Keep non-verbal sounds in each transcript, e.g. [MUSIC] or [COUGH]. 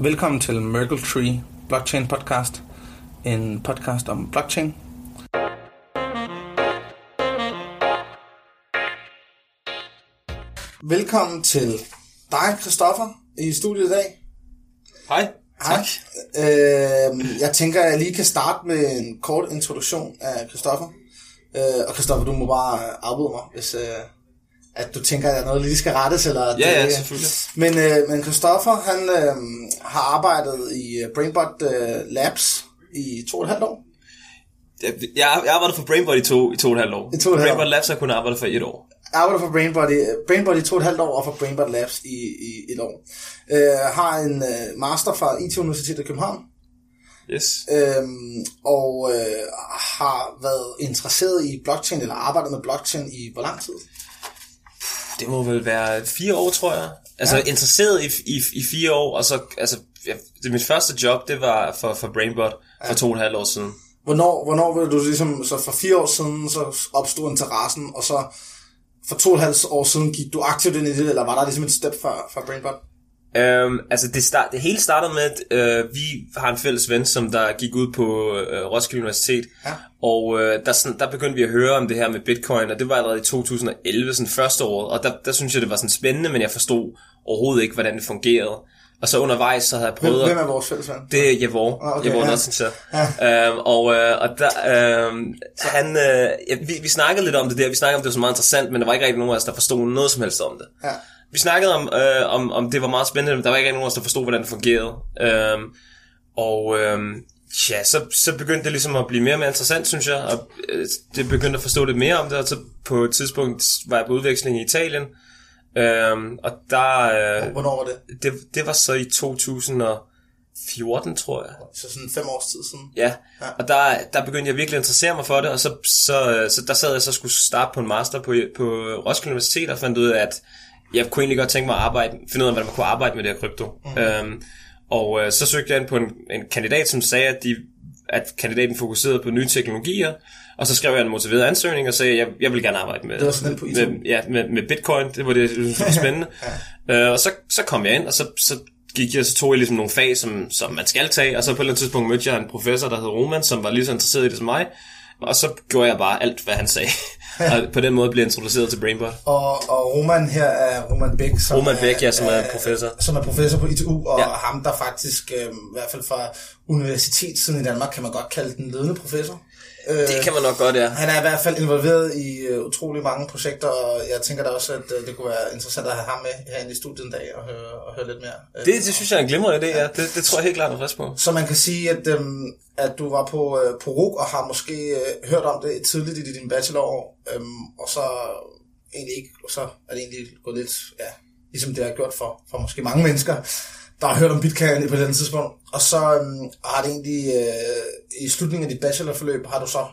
Velkommen til Merkle Tree Blockchain Podcast, en podcast om blockchain. Velkommen til dig, Christoffer, i studiet i dag. Hej. Hej. Øh, jeg tænker, at jeg lige kan starte med en kort introduktion af Christoffer. Øh, og Christoffer, du må bare afbryde mig, hvis øh, at du tænker, at der er noget, der lige skal rettes. Eller Ja, ja, det, selvfølgelig. Men, øh, men Christoffer, han øh, har arbejdet i Brainbot øh, Labs i to og et halvt år. Jeg, jeg, jeg arbejdede for Brainbot i to, i to og et halvt år. I to og et halvt Brainbot. Labs har kun arbejdet for et år. arbejder for Brainbody, Brainbody i to og et halvt år, og for Brainbot Labs i, i et år. Øh, har en øh, master fra IT Universitetet i København, Yes. øhm, og øh, har været interesseret i blockchain, eller arbejdet med blockchain i hvor lang tid? Det må vel være fire år, tror jeg. Altså Ja. ja. interesseret i, i, i fire år, og så, altså, ja, det mit første job, det var for, for Brainbot for to og et halvt år siden. Hvornår, hvornår vil du ligesom, så for fire år siden, så opstod interessen, og så for to og et halvt år siden gik du aktivt ind i det, eller var der ligesom et step for, for Brainbot? Øhm, altså det, start, det hele startede med, at øh, vi har en fælles ven, som der gik ud på øh, Roskilde Universitet, Ja. og øh, der, sådan, der begyndte vi at høre om det her med bitcoin, og det var allerede i 2011, sådan første år, og der, der synes jeg, det var sådan spændende, men jeg forstod overhovedet ikke, hvordan det fungerede. Og så undervejs, så havde jeg Hvem, prøvet at... hvem er vores fælles ven? Det er Javor. Ah, Okay, Javor ja. Nottington. Ja. Øhm, og, øh, og der, øh, han, øh, ja, vi, vi snakkede lidt om det der. Vi snakkede om, det var så meget interessant, men der var ikke rigtig nogen af os, der forstod noget som helst om det. Ja. Vi snakkede om, øh, om, om det var meget spændende, men der var ikke nogen af os, der forstod, hvordan det fungerede. Øhm, og øh, ja, så, så begyndte det ligesom at blive mere og mere interessant, synes jeg. Og øh, det begyndte at forstå lidt mere om det, og så på et tidspunkt var jeg på udveksling i Italien. Øhm, og der, øh, Hvornår var det? det, det var så i 2014, tror jeg. Så sådan fem års tid siden. Ja, og der, der begyndte jeg virkelig at interessere mig for det, og så, så, så der sad jeg så skulle starte på en master på, på Roskilde Universitet, og fandt ud af, at jeg kunne egentlig godt tænke mig at arbejde, finde ud af, hvordan man kunne arbejde med det her krypto. Mm. Øhm, og øh, så søgte jeg ind på en, en kandidat, som sagde, at, de, at kandidaten fokuserede på nye teknologier, og så skrev jeg en motiveret ansøgning og sagde, at jeg, jeg vil gerne arbejde med, Det var sådan på med, ja, med, med bitcoin, det var det, jeg synes var [LAUGHS] spændende. ja. øh, og så, så kom jeg ind, og så, så gik jeg, så tog jeg ligesom nogle fag, som, som man skal tage, og så på et eller andet tidspunkt mødte jeg en professor, der hed Roman, som var lige så interesseret i det som mig, og så gjorde jeg bare alt, hvad han sagde. [LAUGHS] og på den måde blev jeg introduceret til Brainbot. Og, og Roman her er Roman Bæk, som, Roman Bæk, ja, som er professor. som er professor på ITU, og. Ja. ham, der faktisk, øh, i hvert fald fra universitetssiden i Danmark, kan man godt kalde den ledende professor. Øh, Det kan man nok godt, ja. han er i hvert fald involveret i øh, utrolig mange projekter, og jeg tænker da også, at øh, det kunne være interessant at have ham med herinde i studiet en dag og høre, og høre lidt mere. Øh, Det, det synes jeg er en glimrende idé, ja. Det, det tror jeg helt klart er frisk på. Så man kan sige, at, øhm, at du var på, øh, på RUG og har måske øh, hørt om det tidligt i din bachelorår, øhm, og så egentlig ikke, og så er det egentlig gået lidt, ja, ligesom det har gjort for, for måske mange mennesker, der har hørt om Bitcoin på et andet tidspunkt. Og så øhm, har det egentlig, øh, i slutningen af dit bachelorforløb, har du så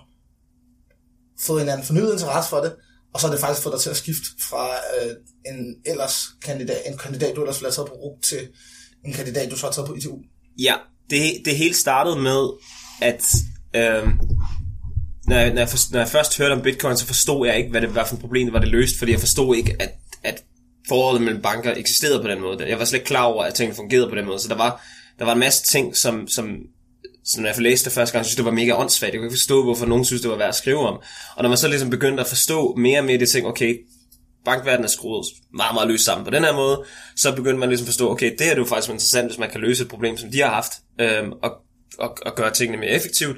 fået en anden fornyet interesse for det, og så har det faktisk fået dig til at skifte fra øh, en ellers kandidat, en kandidat, du ellers ville have taget på RUG, til en kandidat, du så har taget på ITU. Ja, det, det hele startede med, at øh, når, jeg, når, jeg for, når jeg først hørte om bitcoin, så forstod jeg ikke, hvad det var for et problem, det var det løst, fordi jeg forstod ikke, at forholdet mellem banker eksisterede på den måde. Jeg var slet ikke klar over, at tingene fungerede på den måde, så der var, der var en masse ting, som, som, som når jeg læste det første gang, synes det var mega åndssvagt. Jeg kunne ikke forstå, hvorfor nogen synes, det var værd at skrive om. Og når man så ligesom begyndte at forstå mere og mere det ting, okay, bankverdenen er skruet meget, meget løst sammen på den her måde, så begyndte man ligesom at forstå, okay, det her er jo faktisk interessant, hvis man kan løse et problem, som de har haft, øhm, og, og, og gøre tingene mere effektivt.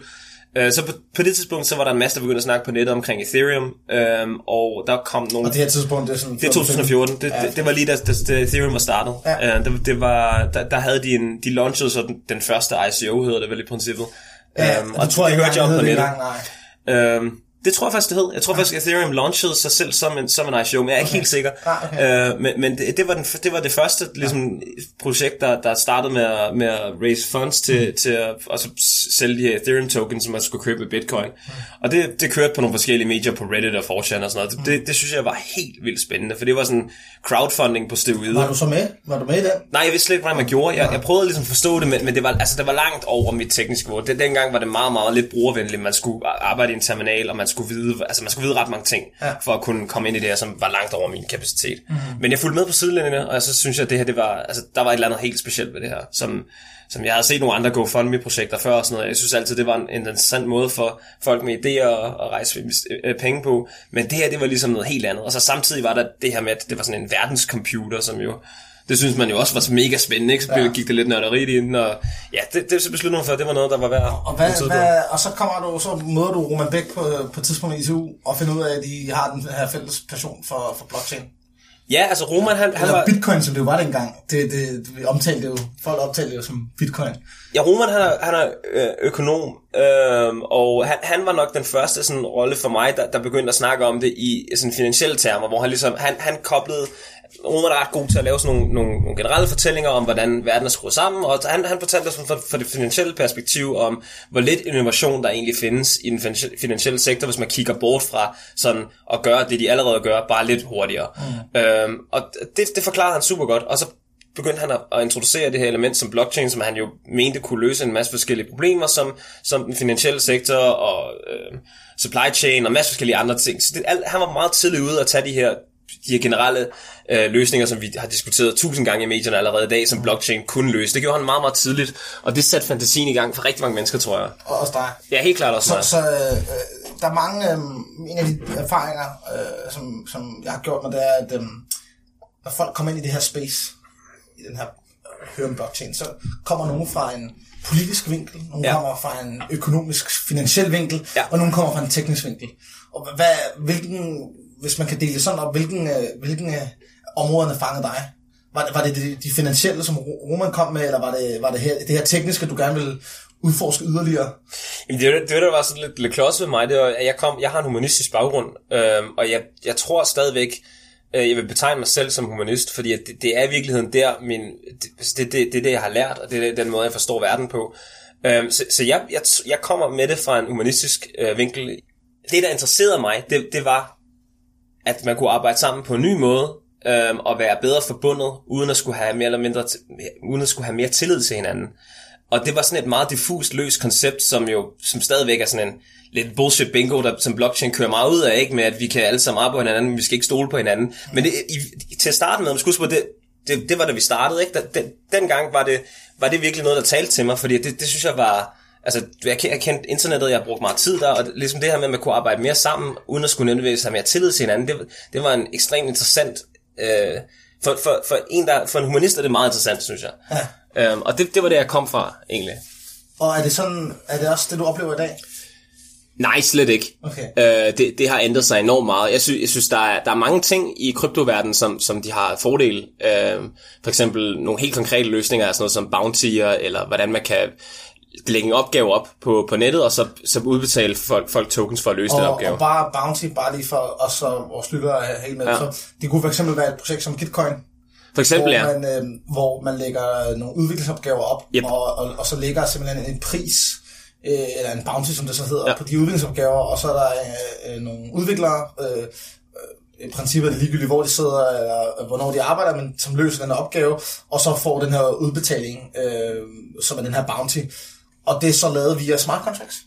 Øh, så på, på det tidspunkt, så var der en masse, der begyndte at snakke på nettet omkring Ethereum, øhm, og der kom nogle... Og det her tidspunkt, det er sådan... Det er 2014. Det, det, det var lige da, da, da Ethereum var startet. Ja. Ja. Uh, det, det var, der, der havde de en, de launchede så den, den første ICO, hedder det vel i princippet. Ja, Øhm, og det tror jeg ikke, hørte jeg om på nettet. engang, nej. Øhm, det tror jeg faktisk, det hed. Jeg tror ja. faktisk, Ethereum launchede sig selv som en, som en ICO, men jeg er ikke Okay. helt sikker. Ah, okay. øh, men men det, det, var den, det var det første ligesom, projekt, der, der startede med at, med at raise funds til, Mm. til at og så sælge de her Ethereum tokens, som man skulle købe med Bitcoin. Mm. Og det, det kørte på nogle forskellige medier på Reddit og 4chan og sådan noget. Mm. Det, det synes jeg var helt vildt spændende, for det var sådan crowdfunding på steroider. Var du så med? Var du med i den? Nej, jeg vidste slet ikke, hvordan man gjorde. Jeg, jeg prøvede ligesom at forstå det, men, men det, var, altså, det var langt over mit tekniske niveau. Det, dengang var det meget, meget lidt brugervenligt. Man skulle arbejde i en terminal, og man skulle vide, altså man skulle vide ret mange ting, Ja. for at kunne komme ind i det her, som var langt over min kapacitet. Mm. Men jeg fulgte med på sidelinjerne, og så synes jeg, at det her, det var, altså, der var et eller andet helt specielt ved det her, som, som jeg havde set nogle andre GoFundMe-projekter før og sådan noget. Jeg synes altid, det var en, interessant måde for folk med idéer at, rejse øh, penge på. Men det her, det var ligesom noget helt andet. Og så samtidig var der det her med, at det var sådan en verdenscomputer, som jo det synes man jo også var mega spændende, ikke? Så ja. gik det lidt nørderidt ind, og ja, det, det så besluttede man for, at det var noget, der var værd. Og, hvad, hvad, og så kommer du, så møder du Roman Bæk på, på et tidspunkt i ITU, og finder ud af, at de har den her fælles passion for, for blockchain. Ja, altså Roman, han, han Eller var... bitcoin, som det jo var dengang. Det, det, vi omtalte jo, folk omtalte det jo som bitcoin. Ja, Roman han er, han er øh, økonom, øh, og han, han var nok den første sådan, rolle for mig, der, der begyndte at snakke om det i sådan finansielle termer, hvor han ligesom, han, han koblede, Roman er ret god til at lave sådan nogle, nogle, nogle generelle fortællinger om, hvordan verden er skruet sammen, og han, han fortalte os fra, fra det finansielle perspektiv om, hvor lidt innovation der egentlig findes i den finansielle, sektor, hvis man kigger bort fra sådan at gøre det, de allerede gør, bare lidt hurtigere. Mm. Øhm, og det, det forklarede han super godt, og så begyndte han at, at introducere det her element som blockchain, som han jo mente kunne løse en masse forskellige problemer, som, som den finansielle sektor og øh, supply chain og masse forskellige andre ting. Så det, alt, han var meget tidlig ude at tage de her, de her generelle øh, løsninger, som vi har diskuteret tusind gange i medierne allerede i dag, som blockchain kunne løse. Det gjorde han meget, meget tidligt, og det satte fantasien i gang for rigtig mange mennesker, tror jeg. Og også dig. Ja, helt klart også Så, mig. så øh, der er mange, øh, en af de erfaringer, øh, som, som jeg har gjort mig, det er, at øh, når folk kommer ind i det her space, i den her øh, høre om blockchain, så kommer nogen fra en politisk vinkel, nogen ja. kommer fra en økonomisk, finansiel vinkel, Ja. og nogen kommer fra en teknisk vinkel. Og hvad, hvilken, hvis man kan dele det sådan op, hvilken, øh, hvilken øh, områderne fangede dig? Var det, var det de, de finansielle, som Roman kom med, eller var det, var det her, det her tekniske, du gerne ville udforske yderligere? Jamen, det, det, det, der var sådan lidt, lidt klods ved mig, det var, at jeg, kom, jeg har en humanistisk baggrund, øh, og jeg, jeg tror stadigvæk, øh, jeg vil betegne mig selv som humanist, fordi at det, det er i virkeligheden der, min, det, altså, det, det, det er det, jeg har lært, og det er den måde, jeg forstår verden på. Øh, så så jeg, jeg, jeg kommer med det fra en humanistisk øh, vinkel. Det, der interesserede mig, det, det var, at man kunne arbejde sammen på en ny måde, øhm, og være bedre forbundet, uden at skulle have mere eller mindre, t- uden at skulle have mere tillid til hinanden. Og det var sådan et meget diffust, løst koncept, som jo som stadigvæk er sådan en lidt bullshit bingo, der som blockchain kører meget ud af, ikke med at vi kan alle sammen arbejde på hinanden, men vi skal ikke stole på hinanden. Men det, i, til at starte med, man skulle huske på, det, det, det var da vi startede, ikke? Da, den, dengang var det, var det virkelig noget, der talte til mig, fordi det, det synes jeg var, altså jeg jeg kendte internettet, jeg har brugt meget tid der, og ligesom det her med, at man kunne arbejde mere sammen, uden at skulle nødvendigvis have mere tillid til hinanden, det, det var en ekstremt interessant, øh, for, for, for, en, der, for en humanist er det meget interessant, synes jeg. Ja. Øhm, og det, det var det, jeg kom fra, egentlig. Og er det sådan, er det også det, du oplever i dag? Nej, slet ikke. Okay. Øh, det, det har ændret sig enormt meget. Jeg synes, jeg synes der, er, der er mange ting i kryptoverdenen, som, som de har fordele. Øh, for eksempel nogle helt konkrete løsninger, sådan noget som bounty'er, eller hvordan man kan lægge en opgave op på, på nettet, og så, så udbetale folk, folk tokens for at løse den Og, opgave. og bare bounty, bare lige for os og vores lyttere er helt med. Ja. Ja. Så det kunne for eksempel være et projekt som Gitcoin, For eksempel, hvor, ja. man, øh, hvor man lægger nogle udviklingsopgaver op, Yep. og, og, og så lægger simpelthen en pris, øh, eller en bounty, som det så hedder, Ja. ja. på de udviklingsopgaver, og så er der øh, øh, nogle udviklere, øh, øh, i princippet er det ligegyldigt, hvor de sidder, eller øh, hvornår de arbejder, men som løser den her opgave, og så får den her udbetaling, øh, som er den her bounty. Og det er så lavet via smart contracts.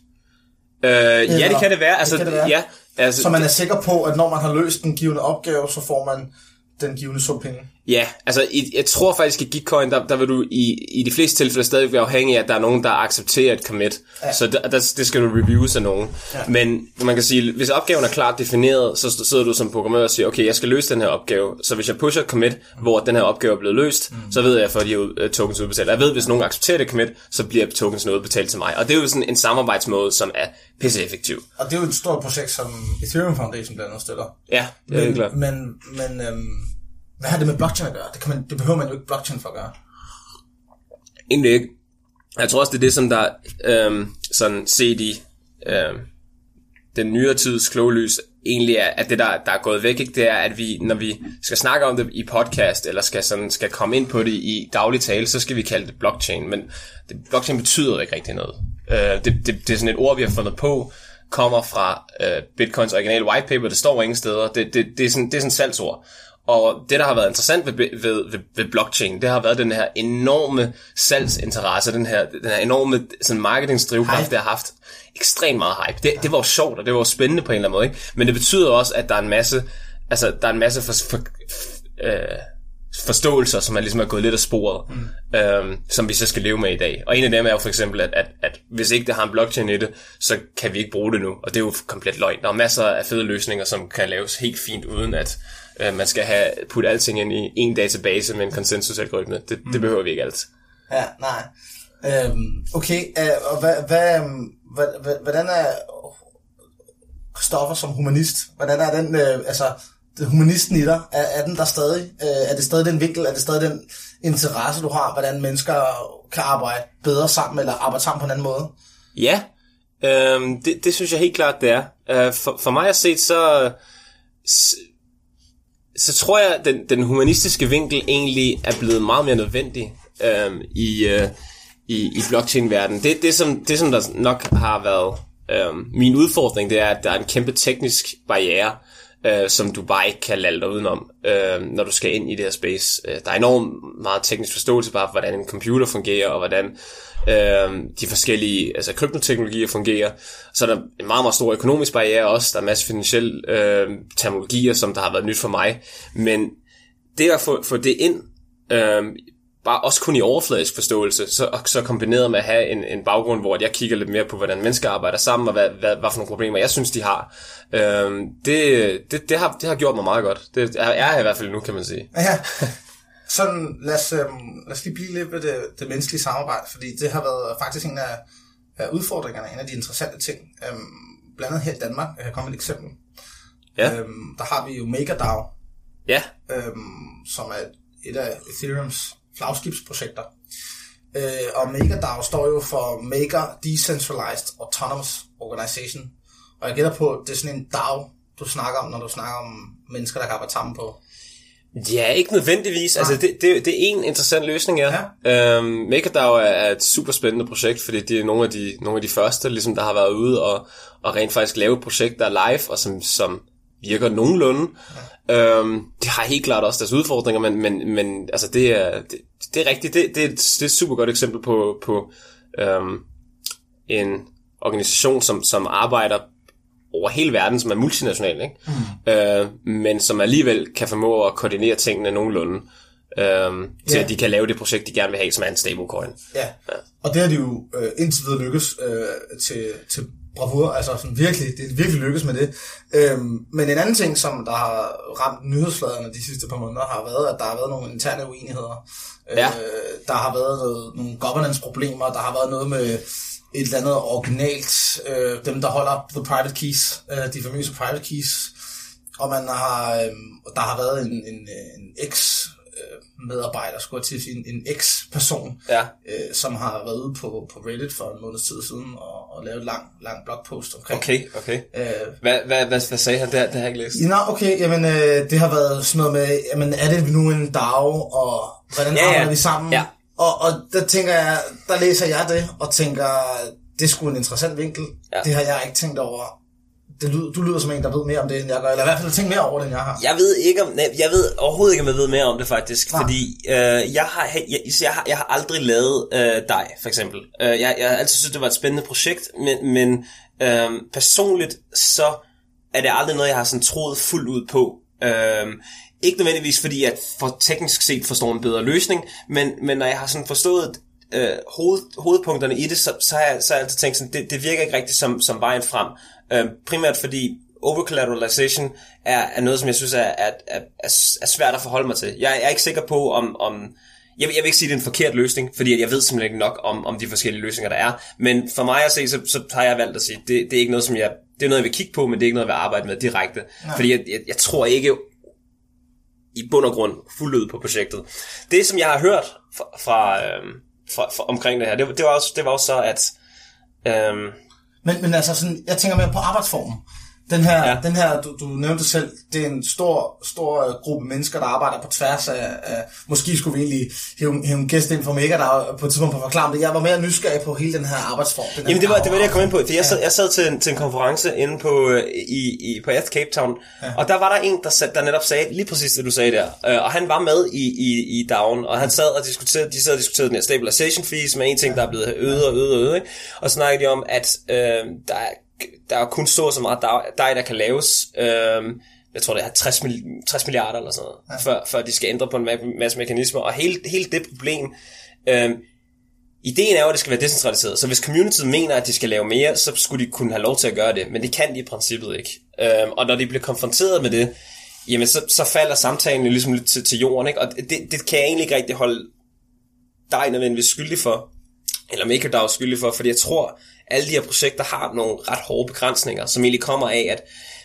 Øh, ja, det Eller- kan det være. Altså, det kan det være. Ja, altså, Så man er sikker på, at når man har løst den givende opgave, så får man den givende sum penge. Ja, altså jeg tror faktisk, at Gitcoin, der, der vil du i, i de fleste tilfælde stadig være afhængig af, at der er nogen, der accepterer et commit. Ja. Så der, der, det skal du reviews af nogen. Ja. Men man kan sige, hvis opgaven er klart defineret, så sidder du som programmør og siger, okay, jeg skal løse den her opgave. Så hvis jeg pusher et commit, hvor den her opgave er blevet løst, mm. så ved jeg, at jeg får de øh, tokens udbetalt. Jeg ved, hvis nogen accepterer det commit, så bliver tokens udbetalt til mig. Og det er jo sådan en samarbejdsmåde, som er pisse effektiv. Og det er jo et stort projekt, som Ethereum Foundation blandt andet støtter. Ja, det er helt klart. Men, men øhm, hvad har det med blockchain at gøre? Det, kan man, det behøver man jo ikke blockchain for at gøre. Egentlig ikke. Jeg tror også, det er det, som der øhm, sådan set i øhm, den nyere tids kloge lys egentlig er, at det, der, der er gået væk, ikke, det er, at vi, når vi skal snakke om det i podcast, eller skal, sådan, skal komme ind på det i daglig tale, så skal vi kalde det blockchain. Men det, blockchain betyder ikke rigtig noget. Øh, det, det, det er sådan et ord, vi har fundet på, kommer fra øh, Bitcoins originale white paper, det står ingen steder. Det, det, det, er sådan, det er sådan et salgsord og det, der har været interessant ved, ved, ved, ved blockchain, det har været den her enorme salgsinteresse, den her, den her enorme sådan marketingsdrivkraft, det har haft ekstremt meget hype. Det, det var jo sjovt, og det var jo spændende på en eller anden måde, ikke? Men det betyder også, at der er en masse, altså, der er en masse for, for, øh, forståelser, som er ligesom er gået lidt af sporet, mm. øhm, som vi så skal leve med i dag. Og en af dem er jo for eksempel, at, at, at hvis ikke det har en blockchain i det, så kan vi ikke bruge det nu. Og det er jo komplet løgn. Der er masser af fede løsninger, som kan laves helt fint, uden at øh, man skal have putte alting ind i en database med en konsensusalgoritme. Det, mm. det behøver vi ikke alt. Ja, nej. Øhm, okay, øh, og hvad, hvad, hvad, hvad, hvordan er Christoffer som humanist, hvordan er den, øh, altså, humanisten i dig, er, er den der stadig? Øh, er det stadig den vinkel, er det stadig den interesse, du har, hvordan mennesker kan arbejde bedre sammen, eller arbejde sammen på en anden måde? Ja, øhm, det, det synes jeg helt klart, det er. Øh, for, for mig at set, så, så, tror jeg, at den, den humanistiske vinkel egentlig er blevet meget mere nødvendig øhm, i, øh, i, i blockchain-verdenen. Det, det, som, det, som der nok har været øhm, min udfordring, det er, at der er en kæmpe teknisk barriere, øh, som du bare ikke kan lade dig udenom, øh, når du skal ind i det her space. Øh, der er enormt meget teknisk forståelse bare, for, hvordan en computer fungerer, og hvordan øh, de forskellige altså kryptoteknologier fungerer. Så er der en meget, meget stor økonomisk barriere også. Der er masser af finansielle øh, terminologier, som der har været nyt for mig. Men det at få, få det ind, øh, bare også kun i overfladisk forståelse, så, så kombineret med at have en, en baggrund, hvor jeg kigger lidt mere på, hvordan mennesker arbejder sammen, og hvad, hvad, hvad for nogle problemer jeg synes, de har. Øhm, det, det, det, har, det har gjort mig meget godt. Det er jeg i hvert fald nu, kan man sige. Ja. [LAUGHS] Sådan, lad os, øhm, lad os lige blive lidt ved det, det menneskelige samarbejde, fordi det har været faktisk en af, af udfordringerne, en af de interessante ting. Øhm, blandt andet her i Danmark, jeg kan komme et eksempel. Ja. Øhm, der har vi jo MakerDAO, ja. øhm, som er et af Ethereums flagskibsprojekter. Øh, og MakerDAO står jo for Maker Decentralized Autonomous Organization. Og jeg gætter på, at det er sådan en DAO, du snakker om, når du snakker om mennesker, der kan arbejde sammen på. Ja, ikke nødvendigvis. Altså, det, det, det er en interessant løsning, ja. ja. Øhm, MakerDAO er, er et super spændende projekt, fordi det er nogle af de, nogle af de første, ligesom, der har været ude og, og rent faktisk lave et projekt, der er live, og som, som virker nogenlunde. Ja. Øhm, det har helt klart også deres udfordringer, men, men, men altså, det, er, det, det er rigtigt. Det, det, er, det er et super godt eksempel på, på øhm, en organisation, som, som arbejder over hele verden, som er multinational, ikke? Mm. Øh, men som alligevel kan formå at koordinere tingene nogenlunde, øh, til ja. at de kan lave det projekt, de gerne vil have, som er en stablecoin. Ja, ja. og det har de jo øh, indtil videre lykkes øh, til, til bravur, altså sådan virkelig, det er virkelig lykkes med det. Øhm, men en anden ting, som der har ramt nyhedsfladerne de sidste par måneder, har været, at der har været nogle interne uenigheder. Ja. Øh, der har været noget, nogle governance-problemer, der har været noget med et eller andet originalt, øh, dem der holder the private keys, øh, de famøse private keys, og man har, øh, der har været en, en, en ex medarbejder, skulle til sige, en ex-person, ja. øh, som har været ude på, på Reddit for en måned tid siden og, og lavet en lang, lang blogpost omkring. Okay, okay. Øh, hvad, hvad, hvad, hvad sagde han der? Det har jeg ikke læst. Nå, okay, jamen øh, det har været sådan noget med, jamen er det nu en dag, og hvordan ja, arbejder ja. vi sammen? Ja. Og, og der tænker jeg, der læser jeg det, og tænker, det er sgu en interessant vinkel. Ja. Det har jeg ikke tænkt over det lyder, du lyder som en, der ved mere om det, end jeg gør, eller i hvert fald tænker mere over det, end jeg har. Jeg ved ikke om, jeg ved overhovedet ikke, om jeg ved mere om det faktisk, Nej. fordi øh, jeg, har, jeg, jeg, har, jeg har aldrig lavet øh, dig, for eksempel. Øh, jeg, jeg har altid synes, det var et spændende projekt, men, men øh, personligt, så er det aldrig noget, jeg har sådan troet fuldt ud på. Øh, ikke nødvendigvis fordi, jeg for teknisk set forstår en bedre løsning, men, men når jeg har sådan forstået øh, hoved, hovedpunkterne i det, så, så, har jeg, så har jeg altid tænkt sådan, det, det virker ikke rigtigt som, som vejen frem. Øh, primært fordi overcollateralization er, er noget, som jeg synes er, er, er, er svært at forholde mig til. Jeg, er ikke sikker på, om... om jeg, jeg vil ikke sige, at det er en forkert løsning, fordi jeg ved simpelthen ikke nok om, om de forskellige løsninger, der er. Men for mig at se, så, så har jeg valgt at sige, det, det er ikke noget, som jeg... Det er noget, jeg vil kigge på, men det er ikke noget, jeg vil arbejde med direkte. Nej. Fordi jeg, jeg, jeg tror ikke i bund og grund fuldt ud på projektet. Det, som jeg har hørt fra, fra, øhm, for, for, omkring det her, det, det, var også, det var også så, at... Øhm, men, men altså sådan, jeg tænker mere på arbejdsformen. Den her, Ja. den her du, du nævnte selv, det er en stor, stor gruppe mennesker, der arbejder på tværs af, af måske skulle vi egentlig hive, hive en gæst ind fra Mega, der på et tidspunkt på forklare det. Jeg var mere nysgerrig på hele den her arbejdsform. Den Jamen det var, det var det, jeg kom ind på, for jeg Ja. sad, jeg sad til, en, til en konference inde på, øh, i, i, på Earth Cape Town, ja. og der var der en, der, sat, der netop sagde lige præcis det, du sagde der, øh, og han var med i, i, i Down, og han sad og diskuterede, de sad og diskuterede den her stabilization fees, med en ting, der er blevet øget og øget og øget, ikke? og snakkede de om, at øh, der, er, der er kun så så meget dej, der kan laves, øh, jeg tror det er 60, mil- 60 milliarder eller sådan noget, ja. før, før de skal ændre på en ma- masse mekanismer, og hele, hele det problem, øh, Ideen er jo, at det skal være decentraliseret, så hvis communityet mener, at de skal lave mere, så skulle de kunne have lov til at gøre det, men det kan de i princippet ikke. Øhm, og når de bliver konfronteret med det, jamen så, så falder samtalen jo ligesom lidt til, til jorden, ikke? og det, det kan jeg egentlig ikke rigtig holde dig nødvendigvis skyldig for, eller MakerDAO skyldig for, fordi jeg tror, alle de her projekter har nogle ret hårde begrænsninger, som egentlig kommer af, at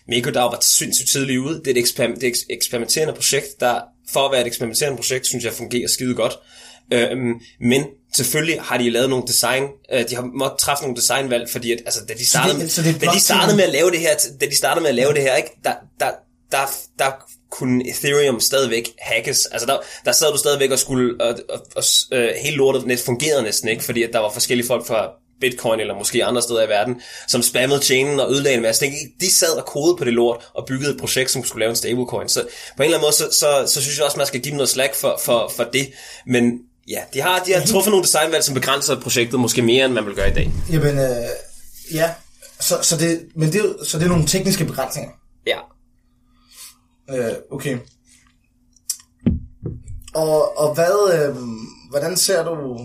MakerDAO var sindssygt tidligt ude. Det er et, eksperim- det er et eks- eksperimenterende projekt, der for at være et eksperimenterende projekt, synes jeg fungerer skide godt. Øhm, men selvfølgelig har de lavet nogle design, øh, de har måttet træffe nogle designvalg, fordi at, altså, da de startede, det- så det da de startede med at lave det her, da de startede med at lave det her, ikke, der, der, der, der kunne Ethereum stadigvæk hackes. Altså der, der sad du stadigvæk og skulle, og, og, og øh, hele lortet næsten fungerede næsten ikke, fordi at der var forskellige folk fra Bitcoin eller måske andre steder i verden, som spammede chainen og ødelagde en masse ting. De sad og kodede på det lort og byggede et projekt, som skulle lave en stablecoin. Så på en eller anden måde, så, så, så synes jeg også, man skal give dem noget slack for, for, for det. Men ja, de har, de har truffet nogle designvalg, som begrænser projektet måske mere, end man vil gøre i dag. Jamen, øh, ja. Så, så, det, men det, så det er nogle tekniske begrænsninger. Ja. Øh, okay. Og, og hvad, øh, hvordan ser du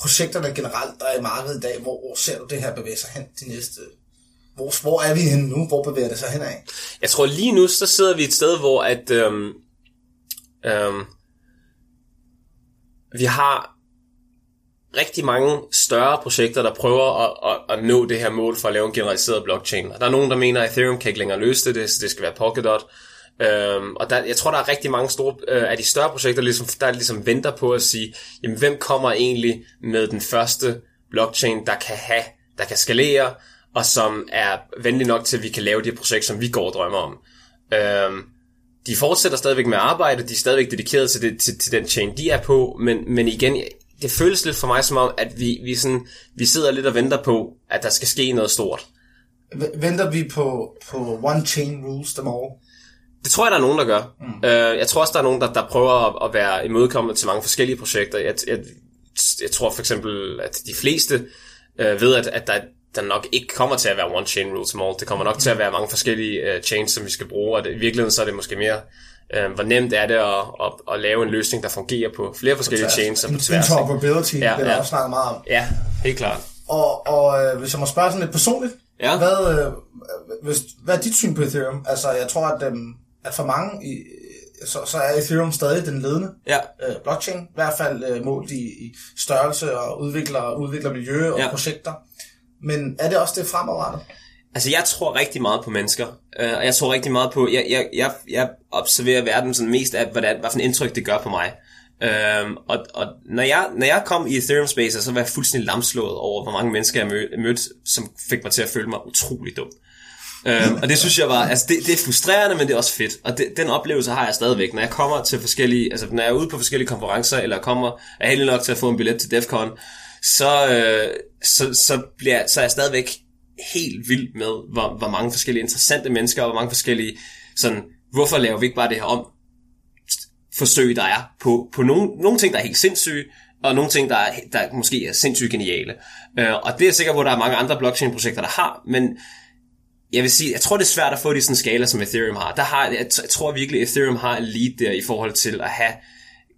projekterne generelt, der er i markedet i dag? Hvor, hvor ser du det her bevæge sig hen de næste... Hvor, hvor er vi henne nu? Hvor bevæger det sig hen af? Jeg tror lige nu, så sidder vi et sted, hvor at øhm, øhm, vi har rigtig mange større projekter, der prøver at, at, at nå det her mål for at lave en generaliseret blockchain. Og der er nogen, der mener, at Ethereum kan ikke længere løse det, det, det skal være Polkadot. Øhm, og der, jeg tror, der er rigtig mange store øh, af de større projekter, ligesom, der ligesom venter på at sige, jamen, hvem kommer egentlig med den første blockchain, der kan have, der kan skalere, og som er venlig nok til, at vi kan lave de projekt, som vi går og drømmer om. Øhm, de fortsætter stadigvæk med at arbejde, de er stadigvæk dedikeret til, det, til, til den chain, de er på, men, men igen, det føles lidt for mig som om, at vi, vi, sådan, vi sidder lidt og venter på, at der skal ske noget stort. V- Venter vi på, på one chain rules dem all? Det tror jeg, der er nogen, der gør. Mm. Øh, jeg tror også, der er nogen, der, der prøver at, at være imødekommende til mange forskellige projekter. Jeg, jeg, jeg tror for eksempel, at de fleste øh, ved, at, at der, der nok ikke kommer til at være one chain rule som all. Det kommer nok til at være mange forskellige øh, chains, som vi skal bruge, og det, i virkeligheden så er det måske mere, øh, hvor nemt er det at, at, at lave en løsning, der fungerer på flere forskellige chains og på tværs. Interoperability, Ja, det er ja. ja. også snakket meget om. Ja, helt klart. Og, og øh, hvis jeg må spørge sådan lidt personligt, Ja. hvad, øh, hvis, hvad er dit syn på Ethereum? Altså, jeg tror, at, øh, at for mange, i, så, så er Ethereum stadig den ledende Ja. øh, blockchain, i hvert fald øh, målt i, i størrelse og udvikler, udvikler miljø og Ja. projekter. Men er det også det fremadrettet? Altså, jeg tror rigtig meget på mennesker, øh, og jeg tror rigtig meget på, jeg, jeg, jeg, jeg observerer verden sådan mest af, hvordan, hvad for en indtryk det gør på mig. Øhm, og og når, jeg, når jeg kom i Ethereum Space, så var jeg fuldstændig lamslået over, hvor mange mennesker jeg mød, mødte, som fik mig til at føle mig utrolig dum. Øhm, og det synes jeg var, altså det, det er frustrerende, men det er også fedt. Og det, den oplevelse har jeg stadigvæk, når jeg kommer til forskellige, altså når jeg er ude på forskellige konferencer, eller kommer, er heldig nok til at få en billet til DEFCON, så, øh, så, så, bliver, så er jeg stadigvæk helt vild med, hvor, hvor mange forskellige interessante mennesker, og hvor mange forskellige, sådan, hvorfor laver vi ikke bare det her om, forsøg, der er på, på nogle, nogle ting, der er helt sindssyge, og nogle ting, der, er, der måske er sindssygt geniale. Øh, og det er jeg sikker på, at der er mange andre blockchain-projekter, der har, men jeg vil sige, jeg tror, det er svært at få de sådan skala, som Ethereum har. Der har jeg, t- jeg tror virkelig, Ethereum har en lead der i forhold til at have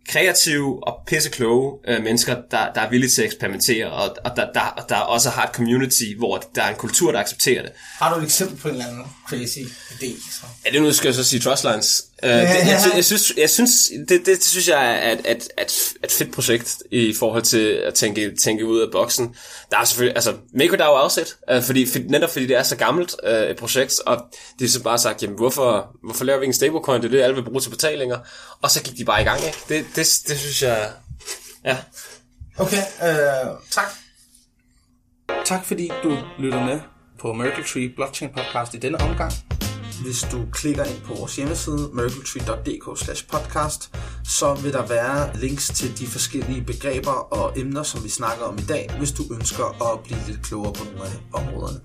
kreative og pissekloge øh, mennesker, der, der er villige til at eksperimentere, og, og der, der, der også har et community, hvor der er en kultur, der accepterer det. Har du et eksempel på en eller anden crazy idé? Så? Ja, det nu skal jeg så sige Trustlines. Uh, det, jeg, sy- jeg, synes, jeg synes, det, det, det synes jeg er et, et, et, et fedt projekt i forhold til at tænke, tænke ud af boksen. Der er selvfølgelig, altså, MakerDAO er også et, uh, fordi, for, netop fordi det er så gammelt uh, et projekt, og de har så bare sagt, jamen hvorfor, hvorfor laver vi ikke en stablecoin, det er det, alle vil bruge til betalinger, og så gik de bare i gang, ikke? Det, det, det synes jeg, ja. Okay, øh, tak. Tak fordi du lytter med på Merkle Tree Blockchain Podcast i denne omgang. Hvis du klikker ind på vores hjemmeside, merkletree.dk podcast, så vil der være links til de forskellige begreber og emner, som vi snakker om i dag, hvis du ønsker at blive lidt klogere på nogle af områderne.